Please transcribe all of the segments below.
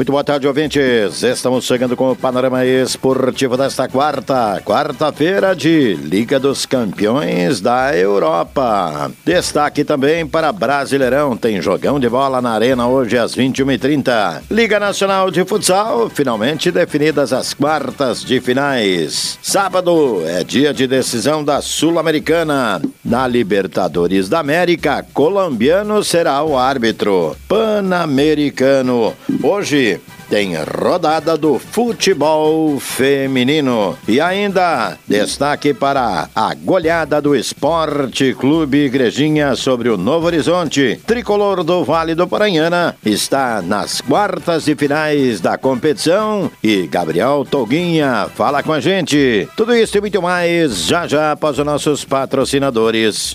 Muito boa tarde, ouvintes. Estamos chegando com o panorama esportivo desta quarta, quarta-feira de Liga dos Campeões da Europa. Destaque também para Brasileirão. Tem jogão de bola na Arena hoje às 21h30. Liga Nacional de Futsal, finalmente definidas as quartas de finais. Sábado é dia de decisão da Sul-Americana. Na Libertadores da América, colombiano será o árbitro. Pan-Americano. Hoje tem rodada do futebol feminino. E ainda destaque para a goleada do Esporte Clube Igrejinha sobre o Novo Horizonte. Tricolor do Vale do Paranhana está nas quartas de finais da competição e Gabriel Toguinha fala com a gente. Tudo isso e muito mais já já após os nossos patrocinadores.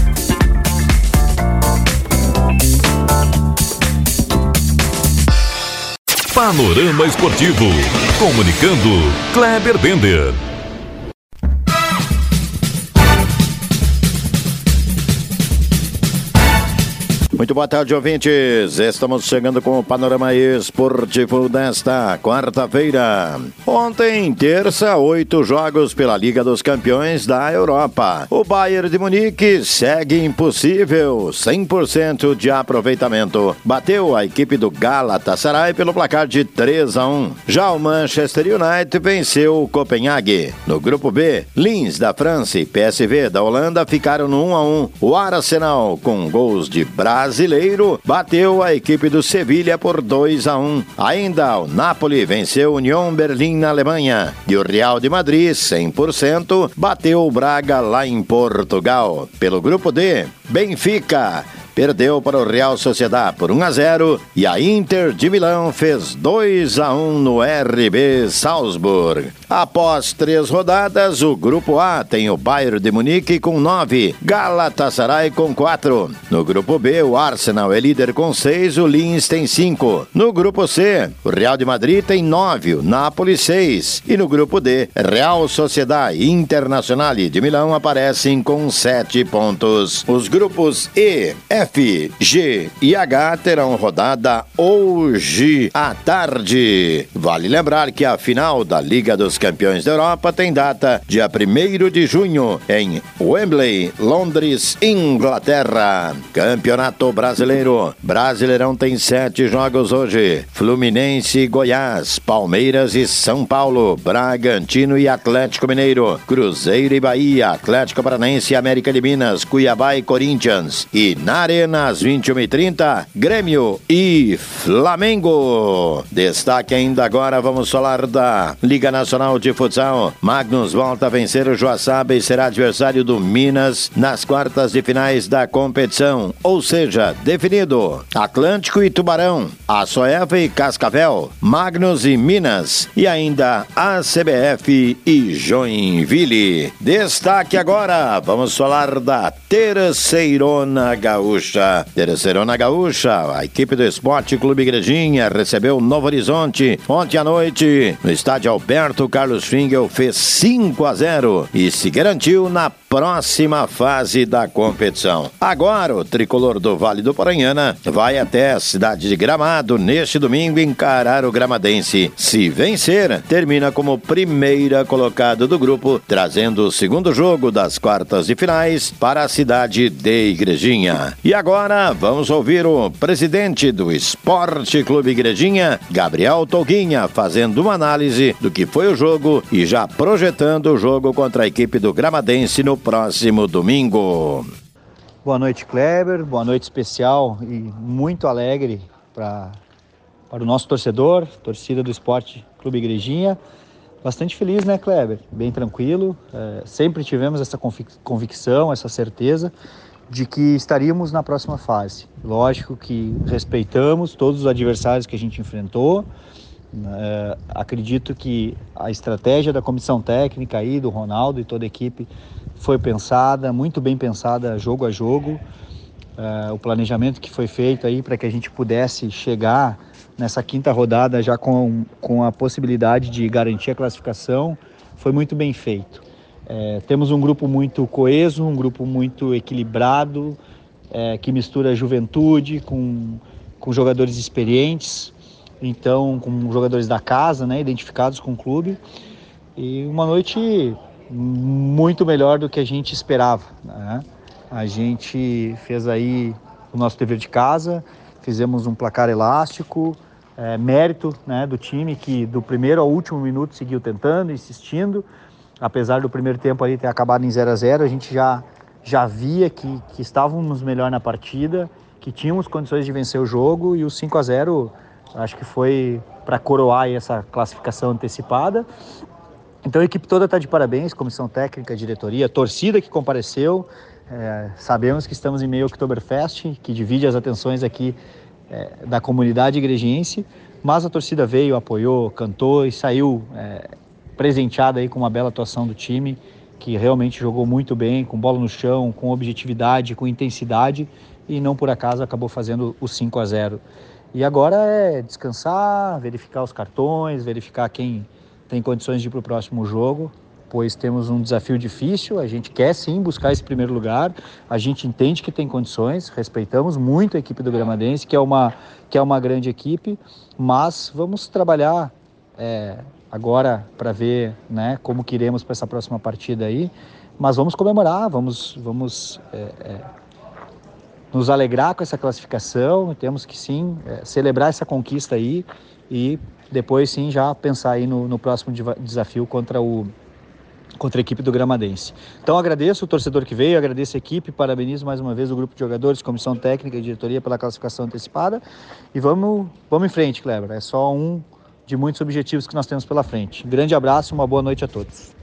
Panorama Esportivo. Comunicando, Kleber Bender. Muito boa tarde, ouvintes. Estamos chegando com o panorama esportivo desta quarta-feira. Ontem, terça, oito jogos pela Liga dos Campeões da Europa. O Bayern de Munique segue impossível, 100% de aproveitamento. Bateu a equipe do Galatasaray pelo placar de 3 a 1. Já o Manchester United venceu o Copenhague. No grupo B, Lins da França e PSV da Holanda ficaram no 1 a 1. O Arsenal com gols de Brasil brasileiro bateu a equipe do Sevilha por 2 a 1. Ainda o Napoli venceu Union Berlim na Alemanha e o Real de Madrid 100% bateu o Braga lá em Portugal. Pelo grupo D, Benfica perdeu para o Real Sociedad por 1 a 0 e a Inter de Milão fez 2 a 1 no RB Salzburg. Após três rodadas, o grupo A tem o Bayern de Munique com 9, Galatasaray com 4. No grupo B, o Arsenal é líder com 6, o Linz tem 5. No grupo C, o Real de Madrid tem 9, o Napoli 6. E no grupo D, Real Sociedad Internacional de Milão aparecem com 7 pontos. Os grupos E, F, G e H terão rodada hoje à tarde. Vale lembrar que a final da Liga dos Campeões da Europa tem data dia 1 de junho em Wembley, Londres, Inglaterra. Campeonato Brasileiro. Brasileirão tem sete jogos hoje. Fluminense e Goiás, Palmeiras e São Paulo, Bragantino e Atlético Mineiro, Cruzeiro e Bahia, Atlético Paranaense e América de Minas, Cuiabá e Corinthians. E na Arena, às 21h30, Grêmio e Flamengo. Destaque ainda agora, vamos falar da Liga Nacional de Futsal. Magnus volta a vencer o Joaçaba e será adversário do Minas nas quartas de finais da competição. Ou seja, definido: Atlântico e Tubarão, a Soeva e Cascavel, Magnus e Minas e ainda a CBF e Joinville. Destaque agora, vamos falar da Terceirona Gaúcha. Terceirona Gaúcha, a equipe do Esporte Clube Igrejinha recebeu Novo Horizonte ontem à noite no estádio Alberto Carlos Fingel fez 5 a 0 e se garantiu na próxima fase da competição. Agora o tricolor do Vale do Paranhana vai até a cidade de Gramado neste domingo encarar o Gramadense. Se vencer, termina como primeira colocada do grupo, trazendo o segundo jogo das quartas de finais para a cidade de Igrejinha. E E agora vamos ouvir o presidente do Esporte Clube Igrejinha, Gabriel Toguinha, fazendo uma análise do que foi o jogo e já projetando o jogo contra a equipe do Gramadense no próximo domingo. Boa noite, Kleber. Boa noite especial e muito alegre para para o nosso torcedor, torcida do Esporte Clube Igrejinha. Bastante feliz, né, Kleber? Bem tranquilo. É, sempre tivemos essa convicção, essa certeza de que estaríamos na próxima fase. Lógico que respeitamos todos os adversários que a gente enfrentou. É, acredito que a estratégia da comissão técnica aí, do Ronaldo e toda a equipe foi pensada, muito bem pensada, jogo a jogo. É, o planejamento que foi feito aí para que a gente pudesse chegar nessa quinta rodada já com, com a possibilidade de garantir a classificação, foi muito bem feito. É, temos um grupo muito coeso, um grupo muito equilibrado, é, que mistura juventude com, com jogadores experientes, então com jogadores da casa, né, identificados com o clube. E uma noite muito melhor do que a gente esperava. Né? A gente fez aí o nosso dever de casa, fizemos um placar elástico, é, mérito né, do time que do primeiro ao último minuto seguiu tentando, insistindo. Apesar do primeiro tempo ali ter acabado em 0 a 0 a gente já, já via que, que estávamos melhor na partida, que tínhamos condições de vencer o jogo e o 5 a 0 acho que foi para coroar essa classificação antecipada. Então a equipe toda está de parabéns, comissão técnica, diretoria, torcida que compareceu. É, sabemos que estamos em meio ao Oktoberfest, que divide as atenções aqui é, da comunidade igrejiense, mas a torcida veio, apoiou, cantou e saiu é, presenteada aí com uma bela atuação do time, que realmente jogou muito bem, com bola no chão, com objetividade, com intensidade e não por acaso acabou fazendo o 5 a 0. E agora é descansar, verificar os cartões, verificar quem tem condições de ir para o próximo jogo pois temos um desafio difícil. A gente quer sim buscar esse primeiro lugar. A gente entende que tem condições, respeitamos muito a equipe do Gramadense, que é uma, que é uma grande equipe, mas vamos trabalhar é, agora para ver né, como que iremos para essa próxima partida aí. Mas vamos comemorar, vamos, vamos é, é, nos alegrar com essa classificação. Temos que sim é, celebrar essa conquista aí e depois sim já pensar aí no, no próximo desafio contra o contra a equipe do Gramadense. Então agradeço o torcedor que veio, agradeço a equipe, parabenizo mais uma vez o grupo de jogadores, comissão técnica e diretoria pela classificação antecipada e vamos, vamos em frente, Kleber. É só um de muitos objetivos que nós temos pela frente. Grande abraço, uma boa noite a todos.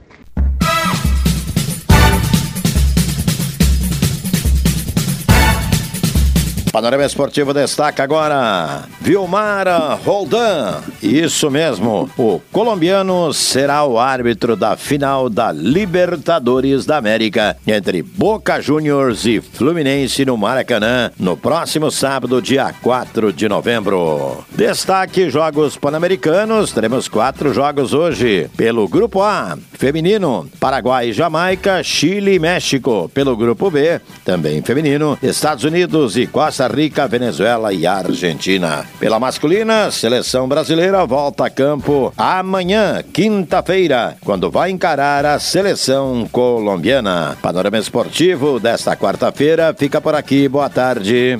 Panorama Esportivo destaca agora Vilmara Roldan. Isso mesmo, o colombiano será o árbitro da final da Libertadores da América entre Boca Juniors e Fluminense no Maracanã no próximo sábado, dia 4 de novembro. Destaque Jogos Pan-Americanos, teremos quatro jogos hoje. Pelo Grupo A, feminino, Paraguai, Jamaica, Chile e México. Pelo Grupo B, também feminino, Estados Unidos e Costa Rica, Venezuela e Argentina. Pela masculina, seleção brasileira volta a campo amanhã, quinta-feira, quando vai encarar a seleção colombiana. Panorama esportivo desta quarta-feira fica por aqui. Boa tarde.